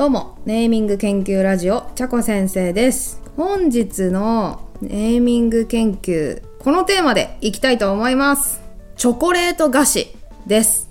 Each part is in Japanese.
どうも、ネーミング研究ラジオ、ちゃこ先生です。本日のネーミング研究、このテーマでいきたいと思います。チョコレート菓子です。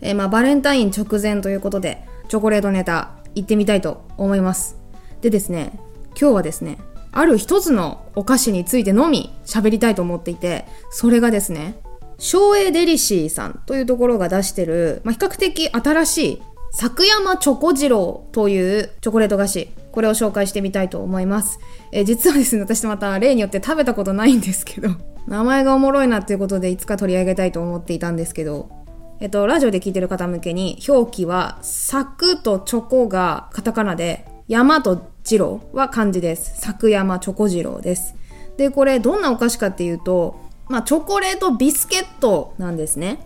えーまあ、バレンタイン直前ということで、チョコレートネタ、行ってみたいと思います。でですね、今日はですね、ある一つのお菓子についてのみ喋りたいと思っていて、それがですね、昭栄デリシーさんというところが出してる、まあ、比較的新しい作山チョコ次郎というチョコレート菓子。これを紹介してみたいと思います。えー実はですね、私また例によって食べたことないんですけど、名前がおもろいなっていうことでいつか取り上げたいと思っていたんですけど、えっと、ラジオで聞いてる方向けに表記は、サクとチョコがカタカナで、山と次郎は漢字です。作山チョコ次郎です。で、これどんなお菓子かっていうと、まあ、チョコレートビスケットなんですね。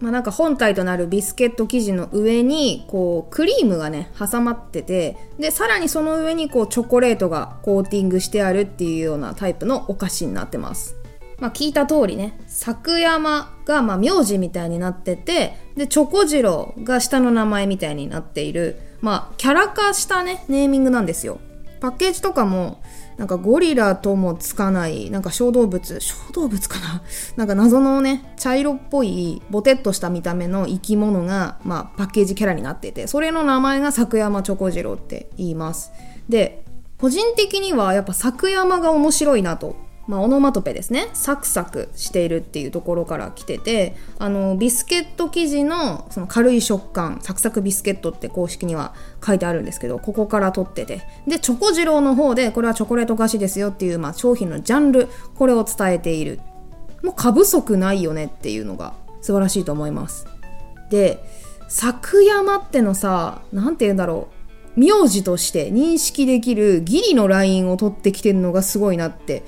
まあ、なんか本体となるビスケット生地の上にこうクリームがね挟まっててでさらにその上にこうチョコレートがコーティングしてあるっていうようなタイプのお菓子になってます。まあ、聞いた通りね作山がまあ名字みたいになっててでチョコ次郎が下の名前みたいになっているまあキャラ化したねネーミングなんですよ。パッケージとかもなんかゴリラともつかないなんか小動物小動物かな？なんか謎のね茶色っぽいボテッとした見た目の生き物が、まあ、パッケージキャラになっていてそれの名前が作山チョコジロって言います。で個人的にはやっぱ作山が面白いなとまあ、オノマトペですね。サクサクしているっていうところから来ててあのビスケット生地のその軽い食感サクサクビスケットって公式には書いてあるんですけどここから取ってて。でチョコ次郎の方でこれはチョコレート菓子ですよっていう、まあ、商品のジャンルこれを伝えている。もう過不足ないよねっていうのが素晴らしいと思います。で作山ってのさなんて言うんだろう。名字として認識できるギリのラインを取ってきてるのがすごいなって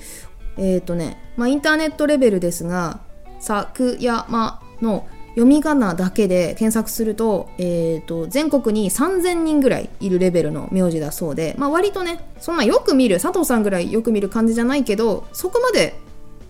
えっ、ー、とね、まあ、インターネットレベルですが、作山の読み仮名だけで検索すると、えー、と、全国に3000人ぐらいいるレベルの名字だそうで、まあ、割とね、そんなよく見る、佐藤さんぐらいよく見る感じじゃないけど、そこまで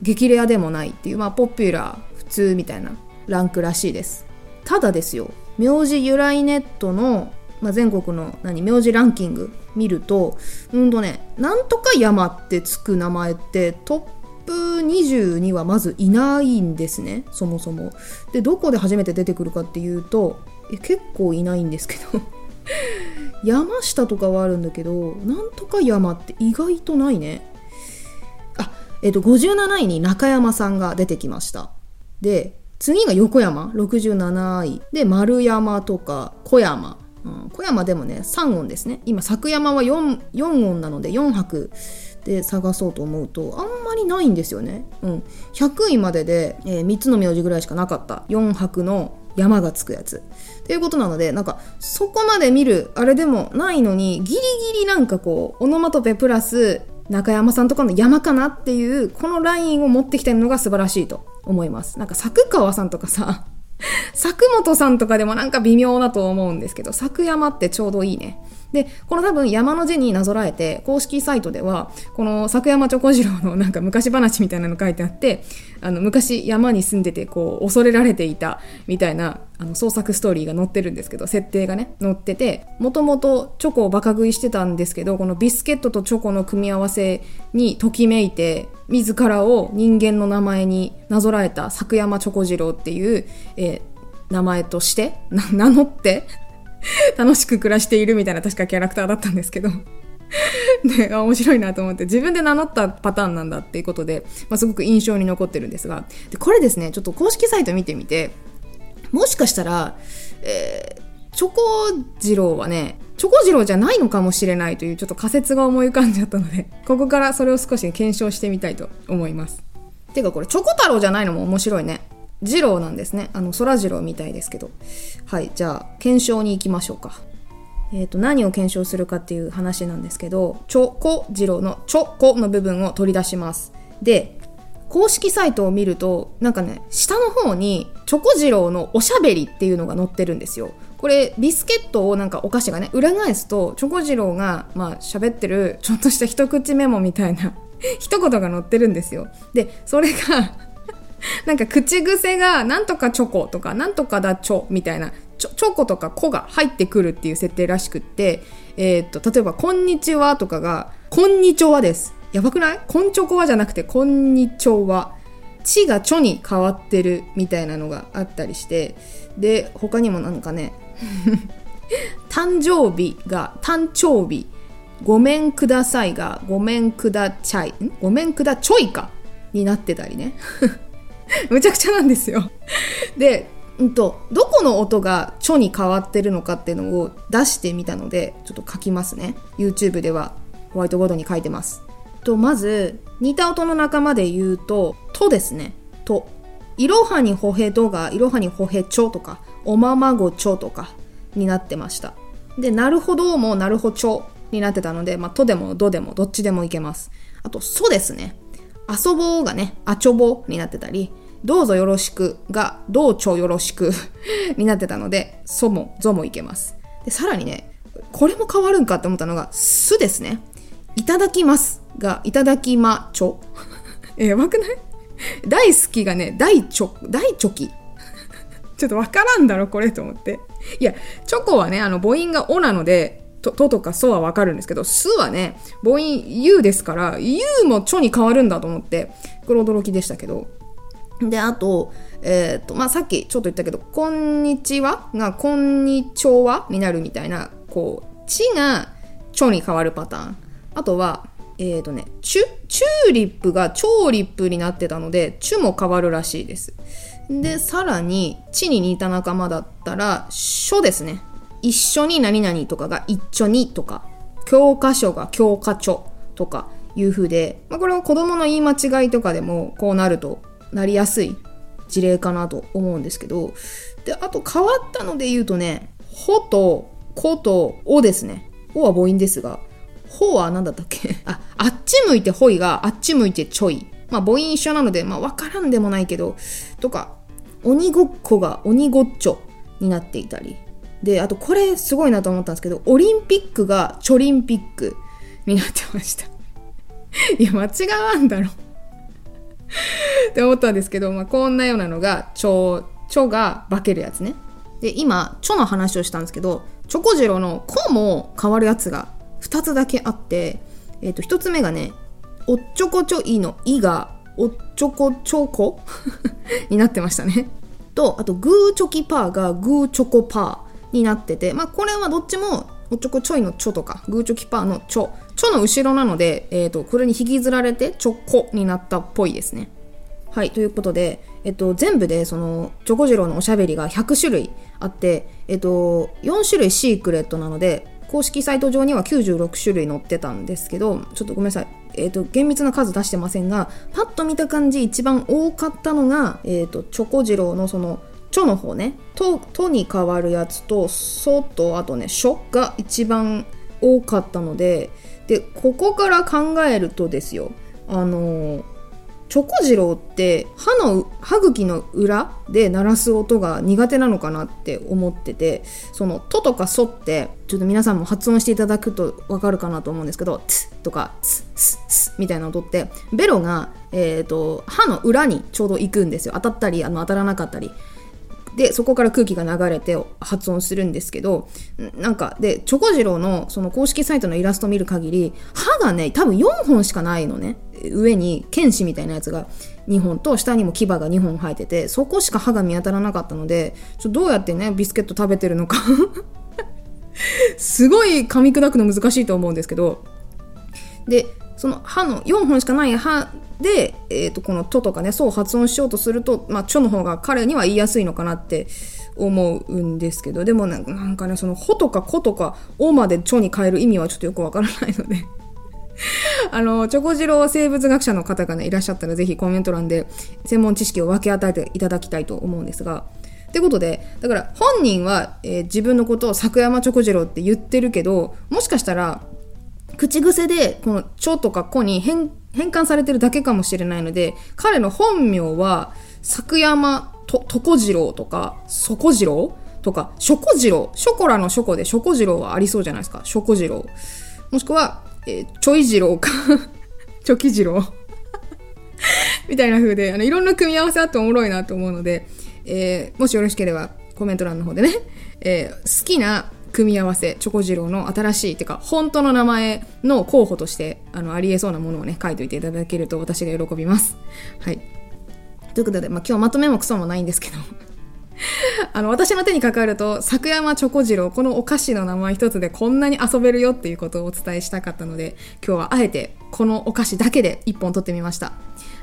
激レアでもないっていう、まあ、ポピュラー、普通みたいなランクらしいです。ただですよ、名字由来ネットのまあ、全国の何名字ランキング見るとうんとねなんとか山ってつく名前ってトップ20にはまずいないんですねそもそも。でどこで初めて出てくるかっていうと結構いないんですけど。山下とかはあるんだけどなんとか山って意外とないね。あえっと57位に中山さんが出てきました。で次が横山67位。で丸山とか小山。うん、小山でもね3音ですね。今作山は 4, 4音なので4拍で探そうと思うとあんまりないんですよね、うん、100位までで、えー、3つの名字ぐらいしかなかった。4拍の山がつくやつ。っていうことなのでなんかそこまで見るあれでもないのにギリギリなんかこうオノマトペプラス中山さんとかの山かなっていうこのラインを持ってきてるのが素晴らしいと思います。なんか作川さんとかさ作本さんとかでもなんか微妙だと思うんですけど、作山ってちょうどいいね。で、この多分山の字になぞらえて、公式サイトでは、この作山チョコ次郎のなんか昔話みたいなの書いてあって、あの、昔山に住んでて、こう、恐れられていたみたいな、あの、創作ストーリーが載ってるんですけど、設定がね、載ってて、もともとチョコをバカ食いしてたんですけど、このビスケットとチョコの組み合わせにときめいて、自らを人間の名前になぞらえた作山チョコ次郎っていう、えー名前として 名乗って 楽しく暮らしているみたいな確かキャラクターだったんですけど。で面白いなと思って自分で名乗ったパターンなんだっていうことで、まあ、すごく印象に残ってるんですが。でこれですねちょっと公式サイト見てみてもしかしたら、えー、チョコ次郎はねチョコ次郎じゃないのかもしれないというちょっと仮説が思い浮かんじゃったので ここからそれを少し検証してみたいと思いますてかこれチョコ太郎じゃないのも面白いね次郎なんですね。あの、空次郎みたいですけど。はい、じゃあ、検証に行きましょうか。えっ、ー、と、何を検証するかっていう話なんですけど、チョコ次郎のチョコの部分を取り出します。で、公式サイトを見ると、なんかね、下の方に、チョコ次郎のおしゃべりっていうのが載ってるんですよ。これ、ビスケットをなんかお菓子がね、裏返すと、チョコ次郎が、まあ、喋ってる、ちょっとした一口メモみたいな 一言が載ってるんですよ。で、それが なんか口癖がなんとかチョコとかなんとかだチョみたいなチョチョコとかコが入ってくるっていう設定らしくって、えー、っと、例えば、こんにちはとかが、こんにちはです。やばくない？こんちょこはじゃなくて、こんにちは。ちがちょに変わってるみたいなのがあったりして、で、他にもなんかね、誕生日が誕生日、ごめんくださいがごめんくだちゃい、ごめんくだちょいかになってたりね。むちゃくちゃなんですよ。で、うんと、どこの音がちょに変わってるのかっていうのを出してみたので、ちょっと書きますね。YouTube ではホワイトボードに書いてます。と、まず、似た音の仲間で言うと、とですね。と。いろはにほへどがいろはにほへちょとか、おままごちょとかになってました。で、なるほどもなるほちょになってたので、まあ、とでもどでもどっちでもいけます。あと、そですね。遊ぼうがね、あちょぼうになってたり、どうぞよろしくが、どうちょよろしく になってたので、そも、ぞもいけます。で、さらにね、これも変わるんかって思ったのが、すですね。いただきますが、いただきまちょ。え、やばくない？大好きがね、大ちょ、大チョキ。ちょっとわからんだろ、これと思って。いや、チョコはね、あの、母音がおなので、と、ととかそはわかるんですけど、すはね、母音 U ですから、U もちょに変わるんだと思って、これ驚きでしたけど。で、あと、えっ、ー、と、まあ、さっきちょっと言ったけど、こんにちはが、こんにちはになるみたいな、こう、ちがちょに変わるパターン。あとは、えっ、ー、とね、チュ、チューリップがチョーリップになってたので、チュも変わるらしいです。で、さらに、チに似た仲間だったら、書ですね。一緒に何々とかが一緒にとか、教科書が教科書とかいう風で、まあ、これは子供の言い間違いとかでもこうなるとなりやすい事例かなと思うんですけど、で、あと変わったので言うとね、ほと、こ」と、おですね。おは母音ですが、ほは何だったっけ？あ、あっち向いてほいがあっち向いてちょい。まあ母音一緒なので、まあわからんでもないけど、とか、鬼ごっこが鬼ごっちょになっていたり。で、あとこれすごいなと思ったんですけど、オリンピックがチョリンピックになってました。いや、間違わんだろって思ったんですけど、まあ、こんなようなのが、チョ、チョが化けるやつね。で、今、チョの話をしたんですけど、チョコジロのコも変わるやつが2つだけあって、えっ、ー、と、1つ目がね、おっちょこちょいのいが、おっちょこちょこ？になってましたね。と、あと、グーチョキパーがグーチョコパーになってて、まあ、これはどっちも、おっちょこちょいのちょとか、グーチョキパーのちょ。ちょの後ろなので、えっ、ー、と、これに引きずられて、ちょこになったっぽいですね。はい、ということで、えっと、全部でそのチョコジローのおしゃべりが100種類あって、えっと、4種類シークレットなので公式サイト上には96種類載ってたんですけどちょっとごめんなさい、えっと、厳密な数出してませんがパッと見た感じ一番多かったのが、えっと、チョコジローのそのチョの方ね。ととに変わるやつとソとあとねしょが一番多かったのででここから考えるとですよ。あのーチョコジローって歯の歯茎の裏で鳴らす音が苦手なのかなって思っててその「と」とか「そ」ってちょっと皆さんも発音していただくとわかるかなと思うんですけど「つ」とか「つ」「す」「す」みたいな音ってベロが、えーと、歯の裏にちょうど行くんですよ当たったりあの当たらなかったりで、そこから空気が流れて発音するんですけど、なんか、で、チョコジローのその公式サイトのイラスト見る限り、歯がね、多分4本しかないのね。上に剣士みたいなやつが2本と下にも牙が2本生えてて、そこしか歯が見当たらなかったので、ちょどうやってね、ビスケット食べてるのか。すごい噛み砕くの難しいと思うんですけど、で、その歯の4本しかない歯で、えー、とこの「と」とかねそう発音しようとすると、まあ、ちょの方が彼には言いやすいのかなって思うんですけどでもなんかねその「ほ」とか「こ」とか「お」まで「ちょ」に変える意味はちょっとよくわからないので。あの、チョコジロー生物学者の方がね、いらっしゃったらぜひコメント欄で専門知識を分け与えていただきたいと思うんですが、ってことで、だから本人は、えー、自分のことを作山チョコジローって言ってるけど、もしかしたら口癖で、この、ちょとかこに変、変換されてるだけかもしれないので、彼の本名は、作山と、とこじろうとか、そこじろうとか、しょこじろう。ショコラのショコでしょこじろうはありそうじゃないですか。しょこじろう。もしくは、えー、ちょいじろうか ちょきじろう みたいな風で、あの、いろんな組み合わせあっておもろいなと思うので、えー、もしよろしければ、コメント欄の方でね、えー好きな組み合わせ、チョコジローの新しい、てか、本当の名前の候補として、あの、ありえそうなものをね、書いといていただけると私が喜びます。はい。ということで、まあ、今日まとめもクソもないんですけど、あの、私の手にかかると、作山チョコジロ、このお菓子の名前一つでこんなに遊べるよっていうことをお伝えしたかったので、今日はあえてこのお菓子だけで一本取ってみました。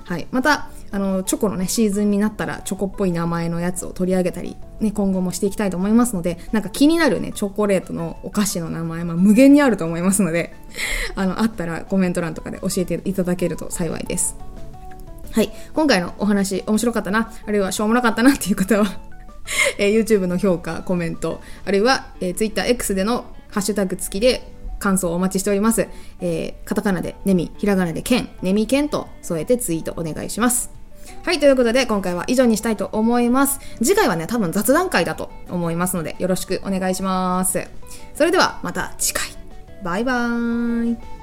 はい。また、あの、チョコのね、シーズンになったら、チョコっぽい名前のやつを取り上げたり、ね、今後もしていきたいと思いますので、なんか気になるね、チョコレートのお菓子の名前、まあ、無限にあると思いますので、あの、あったらコメント欄とかで教えていただけると幸いです。はい。今回のお話、面白かったな、あるいはしょうもなかったなっていう方は、えー YouTube の評価、コメント、あるいは、えー TwitterX でのハッシュタグ付きで感想をお待ちしております。えーカタカナでネミ、ひらがなでケン、ネミケンと添えてツイートお願いします。はい、ということで今回は以上にしたいと思います。次回はね、多分雑談会だと思いますので、よろしくお願いします。それではまた次回。バイバーイ。